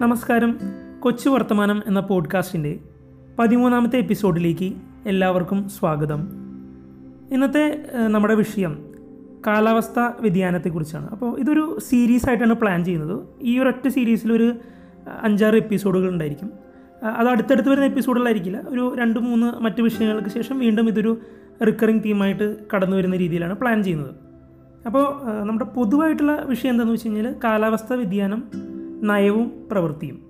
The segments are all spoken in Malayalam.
നമസ്കാരം. കൊച്ചു വർത്തമാനം എന്ന പോഡ്കാസ്റ്റിന്റെ പതിമൂന്നാമത്തെ എപ്പിസോഡിലേക്ക് എല്ലാവർക്കും സ്വാഗതം. ഇന്നത്തെ നമ്മുടെ വിഷയം കാലാവസ്ഥ വ്യതിയാനത്തെക്കുറിച്ചാണ്. അപ്പോൾ ഇതൊരു സീരീസ് ആയിട്ടാണ് പ്ലാൻ ചെയ്യുന്നത്. ഈ ഒരൊറ്റ സീരീസിൽ ഒരു അഹ്, അഞ്ചാറ് എപ്പിസോഡുകൾ ഉണ്ടായിരിക്കും. അത് അടുത്തടുത്ത് വരുന്ന എപ്പിസോഡുകളായിരിക്കില്ല ഒരു രണ്ട് മൂന്ന് മറ്റ് വിഷയങ്ങൾക്ക് ശേഷം വീണ്ടും ഇതൊരു റിക്കറിങ് തീമായിട്ട് കടന്നു വരുന്ന രീതിയിലാണ് പ്ലാൻ ചെയ്യുന്നത്. അപ്പോൾ നമ്മുടെ പൊതുവായിട്ടുള്ള വിഷയം എന്താണെന്ന് വെച്ച് കഴിഞ്ഞാൽ കാലാവസ്ഥ വ്യതിയാനം നയവും പ്രവൃത്തിയും.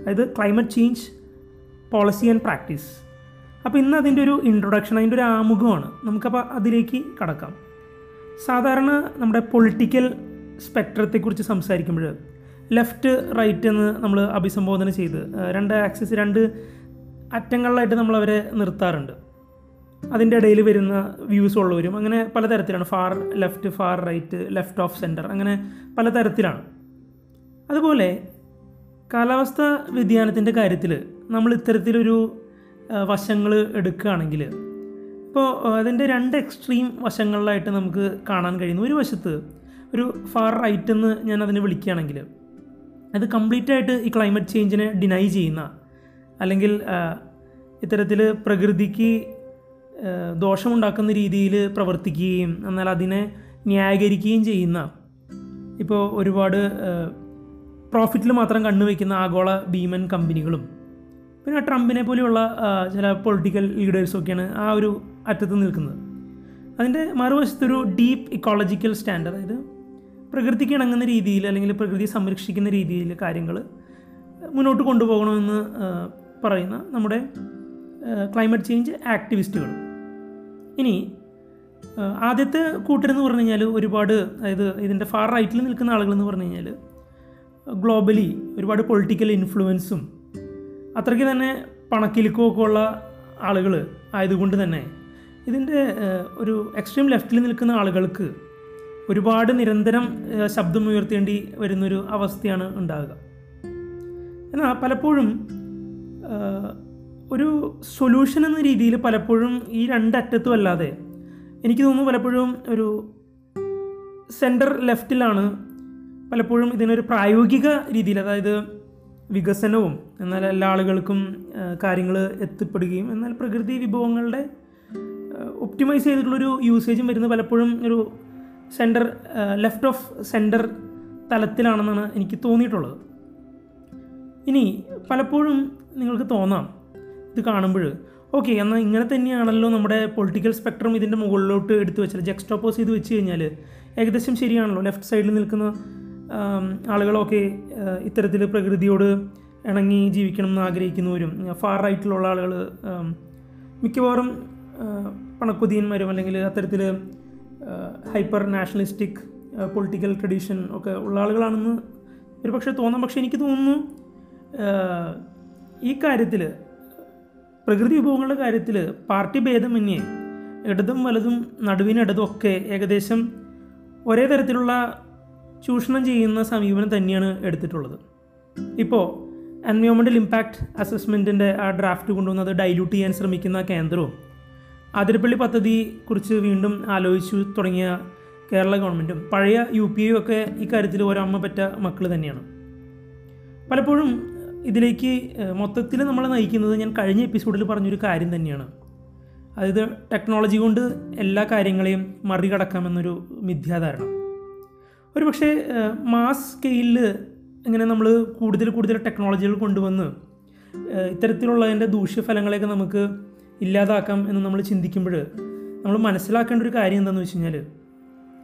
അതായത് climate change policy and practice അപ്പോൾ ഇന്ന് അതിന്റെ ഒരു ഇൻട്രൊഡക്ഷൻ അതിന്റെ ഒരു ആമുഖമാണ്. നമുക്കപ്പോൾ അതിലേക്ക് കടക്കാം. സാധാരണ നമ്മുടെ പൊളിറ്റിക്കൽ സ്പെക്ട്രത്തെക്കുറിച്ച് സംസാരിക്കുമ്പോൾ ലെഫ്റ്റ് റൈറ്റ് എന്ന് നമ്മൾ അഭിസംബോധന ചെയ്ത് രണ്ട് ആക്സിസ് രണ്ട് അറ്റങ്ങളിലായിട്ട് നമ്മൾ അവരെ നിർത്താറുണ്ട്. അതിന്റെ ഇടയിൽ വരുന്ന വ്യൂസ് ഉള്ളവരും അങ്ങനെ പലതരത്തിലാണ്. Far left far right left of centre അങ്ങനെ പലതരത്തിലാണ്. അതുപോലെ കാലാവസ്ഥ വ്യതിയാനത്തിന്റെ കാര്യത്തിൽ നമ്മൾ ഇത്തരത്തിലൊരു വശങ്ങൾ എടുക്കുകയാണെങ്കിൽ ഇപ്പോൾ അതിന്റെ രണ്ട് എക്സ്ട്രീം വശങ്ങളിലായിട്ട് നമുക്ക് കാണാൻ കഴിയുന്നു. ഒരു വശത്ത് ഒരു ഫാർ റൈറ്റ് എന്ന് ഞാൻ അതിനെ വിളിക്കുകയാണെങ്കിൽ അത് കംപ്ലീറ്റ് ആയിട്ട് ഈ ക്ലൈമറ്റ് ചേഞ്ചിനെ ഡിനൈ ചെയ്യുന്ന അല്ലെങ്കിൽ ഇത്തരത്തിൽ പ്രകൃതിക്ക് ദോഷമുണ്ടാക്കുന്ന രീതിയിൽ പ്രവർത്തിക്കുകയും എന്നാൽ അതിനെ ന്യായീകരിക്കുകയും ചെയ്യുന്ന ഇപ്പോൾ ഒരുപാട് പ്രോഫിറ്റിൽ മാത്രം കണ്ണുവെക്കുന്ന ആഗോള ഭീമൻ കമ്പനികളും. പിന്നെ ട്രംപിനെ പോലെയുള്ള ചില പൊളിറ്റിക്കൽ ലീഡേഴ്സൊക്കെയാണ് ആ ഒരു അറ്റത്ത് നിൽക്കുന്നത്. അതിന്റെ മറുവശത്തൊരു ഡീപ്പ് ഇക്കോളജിക്കൽ സ്റ്റാൻഡ് അതായത് പ്രകൃതിക്ക് ഇണങ്ങുന്ന രീതിയിൽ അല്ലെങ്കിൽ പ്രകൃതിയെ സംരക്ഷിക്കുന്ന രീതിയിൽ കാര്യങ്ങൾ മുന്നോട്ട് കൊണ്ടുപോകണമെന്ന് പറയുന്ന നമ്മുടെ ക്ലൈമറ്റ് ചേഞ്ച് ആക്ടിവിസ്റ്റുകൾ ഇനി ആദ്യത്തെ കൂട്ടരെന്ന് പറഞ്ഞു കഴിഞ്ഞാൽ ഒരുപാട് അതായത് ഇതിന്റെ ഫാർ റൈറ്റിൽ നിൽക്കുന്ന ആളുകൾ എന്ന് പറഞ്ഞു കഴിഞ്ഞാൽ ഗ്ലോബലി ഒരുപാട് പൊളിറ്റിക്കൽ ഇൻഫ്ലുവൻസും അത്രയ്ക്ക് തന്നെ പണക്കിലുക്കുമൊക്കെ ഉള്ള ആളുകൾ ആയതുകൊണ്ട് തന്നെ ഇതിന്റെ ഒരു എക്സ്ട്രീം ലെഫ്റ്റിൽ നിൽക്കുന്ന ആളുകൾക്ക് ഒരുപാട് നിരന്തരം ഏഹ്, ശബ്ദം ഉയർത്തേണ്ടി വരുന്നൊരു അവസ്ഥയാണ് ഉണ്ടാകുക എന്നാൽ പലപ്പോഴും ഒരു സൊല്യൂഷൻ എന്ന രീതിയിൽ പലപ്പോഴും ഈ രണ്ടറ്റത്തും അല്ലാതെ എനിക്ക് തോന്നുന്നു പലപ്പോഴും ഒരു സെന്റർ ലെഫ്റ്റിലാണ് പലപ്പോഴും ഇതിനൊരു പ്രായോഗിക രീതിയിൽ അതായത് വികസനവും എന്നാൽ എല്ലാ ആളുകൾക്കും കാര്യങ്ങൾ എത്തിപ്പെടുകയും എന്നാൽ പ്രകൃതി വിഭവങ്ങളുടെ ഒപ്റ്റിമൈസ് ചെയ്തിട്ടുള്ളൊരു യൂസേജും വരുന്നത് പലപ്പോഴും ഒരു സെന്റർ ലെഫ്റ്റ് ഓഫ് സെന്റർ തലത്തിലാണെന്നാണ് എനിക്ക് തോന്നിയിട്ടുള്ളത്. ഇനി പലപ്പോഴും നിങ്ങൾക്ക് തോന്നാം ഇത് കാണുമ്പോൾ ഓക്കെ എന്നാൽ ഇങ്ങനെ തന്നെയാണല്ലോ നമ്മുടെ പൊളിറ്റിക്കൽ സ്പെക്ട്രം ഇതിന്റെ മുകളിലോട്ട് എടുത്തു വെച്ചാൽ ജെക്സ്റ്റോപ്പോസ് ചെയ്ത് വെച്ച് കഴിഞ്ഞാൽ ഏകദേശം ശരിയാണല്ലോ. ലെഫ്റ്റ് സൈഡിൽ നിൽക്കുന്ന ആളുകളൊക്കെ ഇത്തരത്തിൽ പ്രകൃതിയോട് ഇണങ്ങി ജീവിക്കണം എന്ന് ആഗ്രഹിക്കുന്നവരും ഫാർ റൈറ്റിലുള്ള ആളുകൾ മിക്കവാറും പണക്കുതിയന്മാരും അല്ലെങ്കിൽ അത്തരത്തിൽ ഹൈപ്പർ നാഷണലിസ്റ്റിക് പൊളിറ്റിക്കൽ ട്രഡീഷൻ ഒക്കെ ഉള്ള ആളുകളാണെന്ന് ഒരു പക്ഷേ തോന്നാം. പക്ഷേ എനിക്ക് തോന്നുന്നു ഈ കാര്യത്തിൽ പ്രകൃതി വിഭവങ്ങളുടെ കാര്യത്തിൽ പാർട്ടി ഭേദമന്യേ ഇടതും വലതും നടുവിനിടതും ഒക്കെ ഏകദേശം ഒരേ തരത്തിലുള്ള ചൂഷണം ചെയ്യുന്ന സമീപനം തന്നെയാണ് എടുത്തിട്ടുള്ളത്. ഇപ്പോൾ എൻവയോൺമെന്റൽ ഇമ്പാക്റ്റ് അസസ്മെന്റിന്റെ ആ ഡ്രാഫ്റ്റ് കൊണ്ടുവന്നത് ഡൈല്യൂട്ട് ചെയ്യാൻ ശ്രമിക്കുന്ന കേന്ദ്രവും അതിരപ്പള്ളി പദ്ധതി കുറിച്ച് വീണ്ടും ആലോചിച്ചു തുടങ്ങിയ കേരള ഗവൺമെന്റും പഴയ യു പി ഐ ഒക്കെ ഇക്കാര്യത്തിൽ ഒരമ്മ പറ്റ മക്കൾ തന്നെയാണ്. പലപ്പോഴും ഇതിലേക്ക് മൊത്തത്തിൽ നമ്മളെ നയിക്കുന്നത് ഞാൻ കഴിഞ്ഞ എപ്പിസോഡിൽ പറഞ്ഞൊരു കാര്യം തന്നെയാണ്. അതായത് ടെക്നോളജി കൊണ്ട് എല്ലാ കാര്യങ്ങളെയും മറികടക്കാമെന്നൊരു മിഥ്യാധാരണ. ഒരു പക്ഷേ മാസ് സ്കെയിലിൽ ഇങ്ങനെ നമ്മൾ കൂടുതൽ കൂടുതൽ ടെക്നോളജികൾ കൊണ്ടുവന്ന് ഇത്തരത്തിലുള്ളതിന്റെ ദൂഷ്യഫലങ്ങളെയൊക്കെ നമുക്ക് ഇല്ലാതാക്കാം എന്ന് നമ്മൾ ചിന്തിക്കുമ്പോൾ നമ്മൾ മനസ്സിലാക്കേണ്ട ഒരു കാര്യം എന്താണെന്ന് വെച്ച് കഴിഞ്ഞാൽ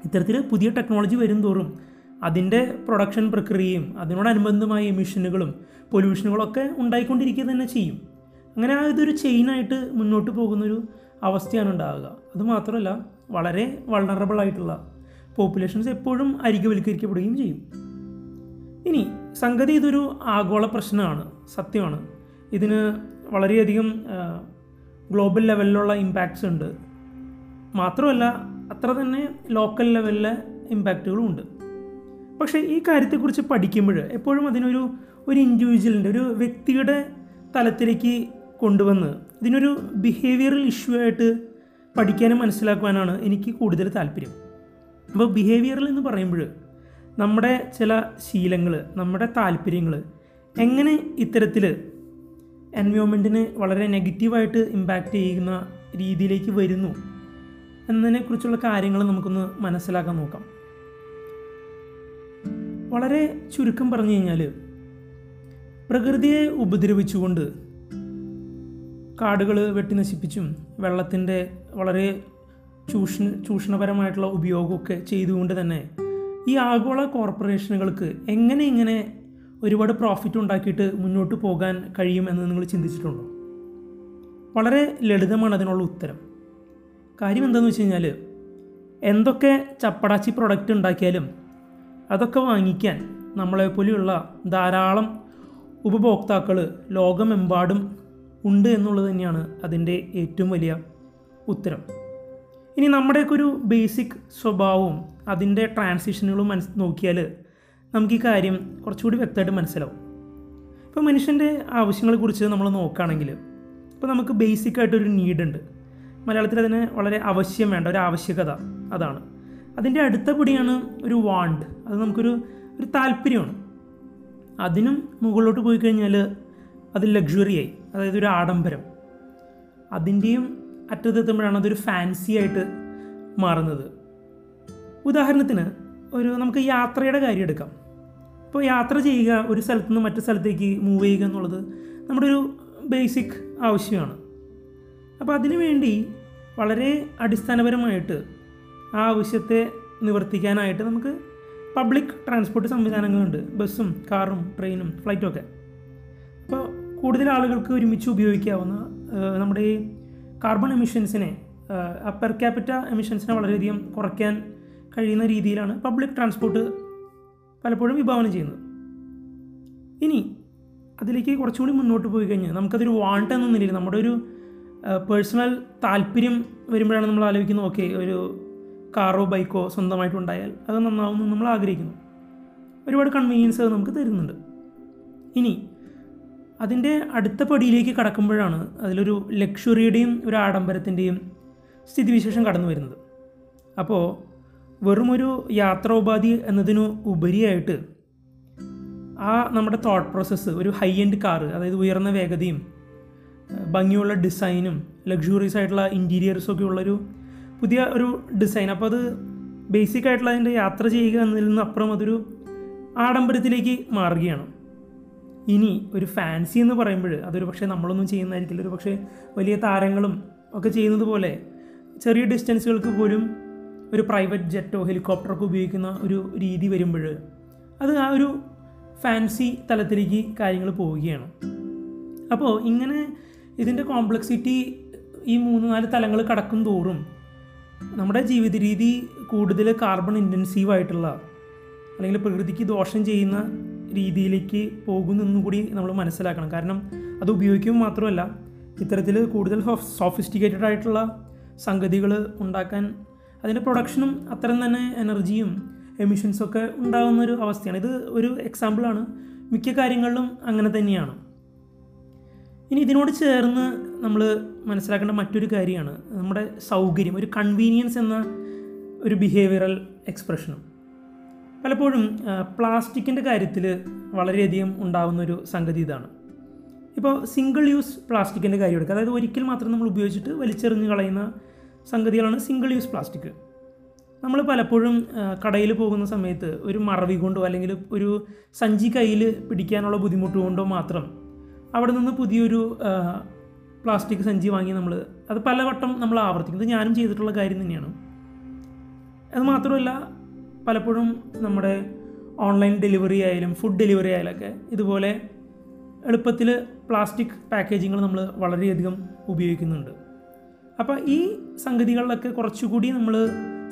ഇത്തരത്തിൽ പുതിയ ടെക്നോളജി വരും തോറും അതിന്റെ പ്രൊഡക്ഷൻ പ്രക്രിയയും അതിനോടനുബന്ധമായ എമിഷനുകളും പൊല്യൂഷനുകളും ഒക്കെ ഉണ്ടായിക്കൊണ്ടിരിക്കുക തന്നെ ചെയ്യും. അങ്ങനെ ആ ഇതൊരു ചെയിനായിട്ട് മുന്നോട്ട് പോകുന്നൊരു അവസ്ഥയാണ് ഉണ്ടാകുക അതുമാത്രമല്ല വളരെ വൾണറബിൾ ആയിട്ടുള്ള പോപ്പുലേഷൻസ് എപ്പോഴും അരികവൽക്കരിക്കപ്പെടുകയും ചെയ്യും. ഇനി സംഗതി ഇതൊരു ആഗോള പ്രശ്നമാണ് സത്യമാണ്. ഇതിന് വളരെയധികം ഗ്ലോബൽ ലെവലിലുള്ള ഇമ്പാക്ട്സ് ഉണ്ട്. മാത്രമല്ല അത്ര തന്നെ ലോക്കൽ ലെവലിലെ ഇമ്പാക്റ്റുകളും ഉണ്ട്. പക്ഷേ ഈ കാര്യത്തെക്കുറിച്ച് പഠിക്കുമ്പോൾ എപ്പോഴും അതിനൊരു ഒരു ഇൻഡിവിജ്വലിന്റെ ഒരു വ്യക്തിയുടെ തലത്തിലേക്ക് കൊണ്ടുവന്ന് ഇതിനൊരു ബിഹേവിയറൽ ഇഷ്യൂ ആയിട്ട് പഠിക്കാനും മനസ്സിലാക്കുവാനാണ് എനിക്ക് കൂടുതൽ താല്പര്യം. അപ്പോൾ ബിഹേവിയറിൽ എന്ന് പറയുമ്പോൾ നമ്മുടെ ചില ശീലങ്ങൾ നമ്മുടെ താല്പര്യങ്ങൾ എങ്ങനെ ഇത്തരത്തിൽ എൻവയോൺമെന്റിന് വളരെ നെഗറ്റീവായിട്ട് ഇമ്പാക്റ്റ് ചെയ്യുന്ന രീതിയിലേക്ക് വരുന്നു എന്നതിനെക്കുറിച്ചുള്ള കാര്യങ്ങൾ നമുക്കൊന്ന് മനസ്സിലാക്കാൻ നോക്കാം. വളരെ ചുരുക്കം പറഞ്ഞു കഴിഞ്ഞാൽ പ്രകൃതിയെ ഉപദ്രവിച്ചുകൊണ്ട് കാടുകൾ വെട്ടി നശിപ്പിച്ചും വെള്ളത്തിന്റെ വളരെ ചൂഷണ ചൂഷണപരമായിട്ടുള്ള ഉപയോഗമൊക്കെ ചെയ്തുകൊണ്ട് തന്നെ ഈ ആഗോള കോർപ്പറേഷനുകൾക്ക് എങ്ങനെ ഇങ്ങനെ ഒരുപാട് പ്രോഫിറ്റ് ഉണ്ടാക്കിയിട്ട് മുന്നോട്ട് പോകാൻ കഴിയുമെന്ന് നിങ്ങൾ ചിന്തിച്ചിട്ടുണ്ടോ? വളരെ ലളിതമാണ് അതിനുള്ള ഉത്തരം. കാര്യം എന്താണെന്ന് വെച്ച് കഴിഞ്ഞാൽ എന്തൊക്കെ ചപ്പടാച്ചി പ്രൊഡക്റ്റ് ഉണ്ടാക്കിയാലും അതൊക്കെ വാങ്ങിക്കാൻ നമ്മളെ പോലെയുള്ള ധാരാളം ഉപഭോക്താക്കൾ ലോകമെമ്പാടും ഉണ്ട് എന്നുള്ളത് തന്നെയാണ് അതിന്റെ ഏറ്റവും വലിയ ഉത്തരം. ഇനി നമ്മുടെയൊക്കെ ഒരു ബേസിക് സ്വഭാവവും അതിന്റെ ട്രാൻസിഷനുകളും മനസ് നോക്കിയാൽ നമുക്ക് ഈ കാര്യം കുറച്ചുകൂടി വ്യക്തമായിട്ട് മനസ്സിലാവും. ഇപ്പോൾ മനുഷ്യന്റെ ആവശ്യങ്ങളെക്കുറിച്ച് നമ്മൾ നോക്കുകയാണെങ്കിൽ ഇപ്പോൾ നമുക്ക് ബേസിക് ആയിട്ടൊരു നീഡുണ്ട് മലയാളത്തിൽ അതിന് വളരെ ആവശ്യം വേണ്ട ഒരു ആവശ്യകത അതാണ്. അതിന്റെ അടുത്ത പടിയാണ് ഒരു വാണ്ട് അത് നമുക്കൊരു ഒരു താല്പര്യമാണ്. അതിനും മുകളിലോട്ട് പോയി കഴിഞ്ഞാൽ അത് ലക്ഷറിയായി അതായത് ഒരു ആഡംബരം. അതിന്റെയും അറ്റത്തെത്തുമ്പോഴാണ് അതൊരു ഫാൻസി ആയിട്ട് മാറുന്നത്. ഉദാഹരണത്തിന് ഒരു നമുക്ക് യാത്രയുടെ കാര്യം എടുക്കാം. ഇപ്പോൾ യാത്ര ചെയ്യുക ഒരു സ്ഥലത്ത് നിന്ന് മറ്റു സ്ഥലത്തേക്ക് മൂവ് ചെയ്യുക എന്നുള്ളത് നമ്മുടെ ഒരു ബേസിക് ആവശ്യമാണ്. അപ്പോൾ അതിനു വേണ്ടി വളരെ അടിസ്ഥാനപരമായിട്ട് ആ ആവശ്യത്തെ നിവർത്തിക്കാനായിട്ട് നമുക്ക് പബ്ലിക് ട്രാൻസ്പോർട്ട് സംവിധാനങ്ങളുണ്ട്. ബസ്സും കാറും ട്രെയിനും ഫ്ലൈറ്റും ഒക്കെ. അപ്പോൾ കൂടുതൽ ആളുകൾക്ക് ഒരുമിച്ച് ഉപയോഗിക്കാവുന്ന നമ്മുടെ ഈ കാർബൺ എമിഷൻസിനെ പെർ ക്യാപിറ്റ എമിഷൻസിനെ വളരെയധികം കുറയ്ക്കാൻ കഴിയുന്ന രീതിയിലാണ് പബ്ലിക് ട്രാൻസ്പോർട്ട് പലപ്പോഴും വിഭാവനം ചെയ്യുന്നത്. ഇനി അതിലേക്ക് കുറച്ചുകൂടി മുന്നോട്ട് പോയി കഴിഞ്ഞാൽ നമുക്കതൊരു വാണ്ട് എന്ന നിലയിൽ നമ്മുടെ ഒരു പേഴ്സണൽ താല്പര്യം വരുമ്പോഴാണ് നമ്മൾ ആലോചിക്കുന്നത് ഓക്കെ ഒരു കാറോ ബൈക്കോ സ്വന്തമായിട്ടുണ്ടായാൽ അത് നന്നാവുമെന്ന് നമ്മൾ ആഗ്രഹിക്കുന്നു. ഒരുപാട് കൺവീനിയൻസ് അത് നമുക്ക് തരുന്നുണ്ട്. ഇനി അതിന്റെ അടുത്ത പടിയിലേക്ക് കടക്കുമ്പോഴാണ് അതിലൊരു ലക്ഷറിയുടെയും ഒരു ആഡംബരത്തിന്റെയും സ്ഥിതിവിശേഷം കടന്നു വരുന്നത്. അപ്പോൾ വെറുമൊരു യാത്രോപാധി എന്നതിനു ഉപരിയായിട്ട് ആ നമ്മുടെ തോട്ട് പ്രോസസ്സ് ഒരു ഹൈ എൻഡ് കാറ് അതായത് ഉയർന്ന വേഗതയും ഭംഗിയുള്ള ഡിസൈനും ലക്ഷൂറിയസ് ആയിട്ടുള്ള ഇന്റീരിയേഴ്സും ഒക്കെ ഉള്ളൊരു പുതിയ ഒരു ഡിസൈൻ അപ്പോൾ അത് ബേസിക് ആയിട്ടുള്ള അതിന്റെ യാത്ര ചെയ്യുക എന്നതിൽ നിന്ന് അപ്പുറം അതൊരു ആഡംബരത്തിലേക്ക് മാറുകയാണ്. ഇനി ഒരു ഫാൻസി എന്ന് പറയുമ്പോൾ അതൊരു പക്ഷേ നമ്മളൊന്നും ചെയ്യുന്നതായിരിക്കില്ല ഒരു പക്ഷേ വലിയ താരങ്ങളും ഒക്കെ ചെയ്യുന്നത് പോലെ ചെറിയ ഡിസ്റ്റൻസുകൾക്ക് പോലും ഒരു പ്രൈവറ്റ് ജെറ്റോ ഹെലികോപ്റ്ററോ ഒക്കെ ഉപയോഗിക്കുന്ന ഒരു രീതി വരുമ്പോൾ അത് ആ ഒരു ഫാൻസി തലത്തിലേക്ക് കാര്യങ്ങൾ പോവുകയാണ്. അപ്പോൾ ഇങ്ങനെ ഇതിന്റെ കോംപ്ലക്സിറ്റി ഈ മൂന്ന് നാല് തലങ്ങൾ കടക്കും തോറും നമ്മുടെ ജീവിത രീതി കൂടുതൽ കാർബൺ ഇന്റൻസീവ് ആയിട്ടുള്ള അല്ലെങ്കിൽ പ്രകൃതിക്ക് ദോഷം ചെയ്യുന്ന രീതിയിലേക്ക് പോകുന്നെന്നും കൂടി നമ്മൾ മനസ്സിലാക്കണം. കാരണം അത് ഉപയോഗിക്കുമ്പോൾ മാത്രമല്ല ഇത്തരത്തിൽ കൂടുതൽ സോഫിസ്റ്റിക്കേറ്റഡ് ആയിട്ടുള്ള സംഗതികൾ ഉണ്ടാക്കാൻ അതിന്റെ പ്രൊഡക്ഷനും അത്തരം തന്നെ എനർജിയും എമിഷൻസൊക്കെ ഉണ്ടാകുന്ന ഒരു അവസ്ഥയാണ്. ഇത് ഒരു എക്സാമ്പിളാണ് മിക്ക കാര്യങ്ങളിലും അങ്ങനെ തന്നെയാണ്. ഇനി ഇതിനോട് ചേർന്ന് നമ്മൾ മനസ്സിലാക്കേണ്ട മറ്റൊരു കാര്യമാണ്. നമ്മുടെ സൗകര്യം ഒരു കൺവീനിയൻസ് എന്ന ഒരു ബിഹേവിയറൽ എക്സ്പ്രഷനും പലപ്പോഴും പ്ലാസ്റ്റിക്കിന്റെ കാര്യത്തിൽ വളരെയധികം ഉണ്ടാകുന്ന ഒരു സംഗതി ഇതാണ്. ഇപ്പോൾ സിംഗിൾ യൂസ് പ്ലാസ്റ്റിക്കിന്റെ കാര്യം എടുക്കുക അതായത് ഒരിക്കൽ മാത്രം നമ്മൾ ഉപയോഗിച്ചിട്ട് വലിച്ചെറിഞ്ഞ് കളയുന്ന സംഗതികളാണ് സിംഗിൾ യൂസ് പ്ലാസ്റ്റിക് നമ്മൾ പലപ്പോഴും കടയിൽ പോകുന്ന സമയത്ത് ഒരു മറവി കൊണ്ടോ അല്ലെങ്കിൽ ഒരു സഞ്ചി കയ്യിൽ പിടിക്കാനുള്ള ബുദ്ധിമുട്ട് കൊണ്ടോ മാത്രം അവിടെ നിന്ന് പുതിയൊരു പ്ലാസ്റ്റിക് സഞ്ചി വാങ്ങി നമ്മൾ അത് പലവട്ടം നമ്മൾ ആവർത്തിക്കുന്നത് ഞാനും ചെയ്തിട്ടുള്ള കാര്യം തന്നെയാണ്. അത് മാത്രമല്ല പലപ്പോഴും നമ്മുടെ ഓൺലൈൻ ഡെലിവറി ആയാലും ഫുഡ് ഡെലിവറി ആയാലൊക്കെ ഇതുപോലെ എളുപ്പത്തിൽ പ്ലാസ്റ്റിക് പാക്കേജിങ്ങൾ നമ്മൾ വളരെയധികം ഉപയോഗിക്കുന്നുണ്ട്. അപ്പോൾ ഈ സംഗതികളിലൊക്കെ കുറച്ചുകൂടി നമ്മൾ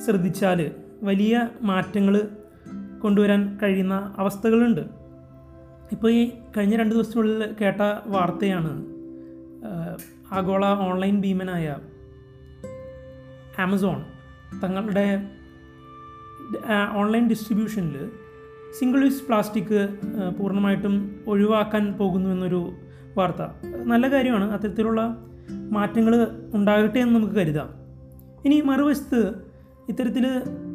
ശ്രദ്ധിച്ചാൽ വലിയ മാറ്റങ്ങൾ കൊണ്ടുവരാൻ കഴിയുന്ന അവസ്ഥകളുണ്ട്. ഇപ്പോൾ ഈ കഴിഞ്ഞ രണ്ട് ദിവസത്തിനുള്ളിൽ കേട്ട വാർത്തയാണ് ആഗോള ഓൺലൈൻ ഭീമനായ ആമസോൺ തങ്ങളുടെ ഓൺലൈൻ ഡിസ്ട്രിബ്യൂഷനിൽ സിംഗിൾ യൂസ് പ്ലാസ്റ്റിക് പൂർണമായിട്ടും ഒഴിവാക്കാൻ പോകുന്നു എന്നൊരു വാർത്ത. നല്ല കാര്യമാണ് അത്തരത്തിലുള്ള മാറ്റങ്ങൾ ഉണ്ടാകട്ടെ എന്ന് നമുക്ക് കരുതാം. ഇനി മറുവശത്ത് ഇത്തരത്തിൽ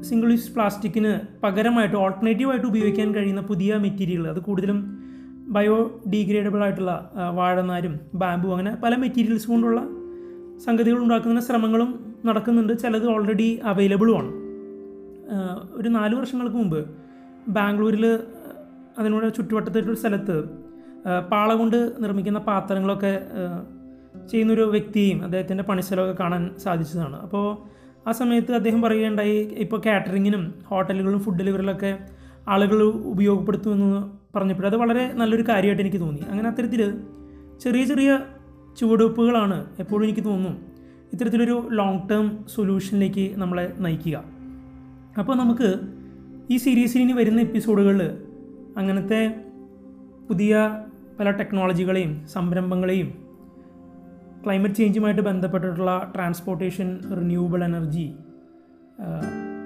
സിംഗിൾ യൂസ് പ്ലാസ്റ്റിക്കിന് പകരമായിട്ട് ഓൾട്ടർനേറ്റീവായിട്ട് ഉപയോഗിക്കാൻ കഴിയുന്ന പുതിയ മെറ്റീരിയൽ അത് കൂടുതലും ബയോ ഡീഗ്രേഡബിൾ ആയിട്ടുള്ള വാഴനാരും ബാമ്പു അങ്ങനെ പല മെറ്റീരിയൽസ് കൊണ്ടുള്ള സംഗതികൾ ഉണ്ടാക്കുന്ന ശ്രമങ്ങളും നടക്കുന്നുണ്ട്. ചിലത് ഓൾറെഡി അവൈലബിളുമാണ് ഒരു നാല് വർഷങ്ങൾക്ക് മുമ്പ് ബാംഗ്ലൂരിൽ അതിനോട് ചുറ്റുവട്ടത്തൊരു സ്ഥലത്ത് പാള കൊണ്ട് നിർമ്മിക്കുന്ന പാത്രങ്ങളൊക്കെ ചെയ്യുന്നൊരു വ്യക്തിയും അദ്ദേഹത്തിന്റെ പണിസ്ഥലമൊക്കെ കാണാൻ സാധിച്ചതാണ്. അപ്പോൾ ആ സമയത്ത് അദ്ദേഹം പറയുകയുണ്ടായി ഇപ്പോൾ കാറ്ററിങ്ങിനും ഹോട്ടലുകളും ഫുഡ് ഡെലിവറികളൊക്കെ ആളുകൾ ഉപയോഗപ്പെടുത്തുമെന്ന് പറഞ്ഞപ്പോൾ അത് വളരെ നല്ലൊരു കാര്യമായിട്ട് എനിക്ക് തോന്നി. അങ്ങനെ അത്തരത്തിൽ ചെറിയ ചെറിയ ചുവടുവെപ്പുകളാണ് എപ്പോഴും എനിക്ക് തോന്നുന്നു ഇത്തരത്തിലൊരു ലോങ് ടേം സൊല്യൂഷനിലേക്ക് നമ്മളെ നയിക്കുക. അപ്പോൾ നമുക്ക് ഈ സീരീസിൽ ഇനി വരുന്ന എപ്പിസോഡുകളിൽ അങ്ങനത്തെ പുതിയ പല ടെക്നോളജികളെയും സംരംഭങ്ങളെയും ക്ലൈമറ്റ് ചേഞ്ചുമായിട്ട് ബന്ധപ്പെട്ടിട്ടുള്ള ട്രാൻസ്പോർട്ടേഷൻ റിന്യൂവബിൾ എനർജി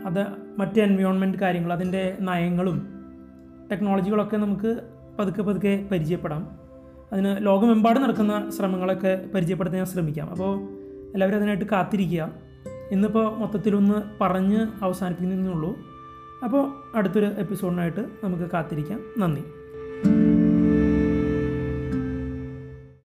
അത് മറ്റ് എൻവയോൺമെന്റ് കാര്യങ്ങൾ അതിന്റെ നയങ്ങളും ടെക്നോളജികളൊക്കെ നമുക്ക് പതുക്കെ പതുക്കെ പരിചയപ്പെടാം. അതിന് ലോകമെമ്പാടും നടക്കുന്ന ശ്രമങ്ങളൊക്കെ പരിചയപ്പെടുത്താൻ ശ്രമിക്കാം. അപ്പോൾ എല്ലാവരും അതിനായിട്ട് കാത്തിരിക്കുക. ഇന്നിപ്പോൾ മൊത്തത്തിലൊന്ന് പറഞ്ഞ് അവസാനിപ്പിക്കുന്നുള്ളൂ അപ്പോൾ അടുത്തൊരു എപ്പിസോഡിനായിട്ട് നമുക്ക് കാത്തിരിക്കാം. നന്ദി.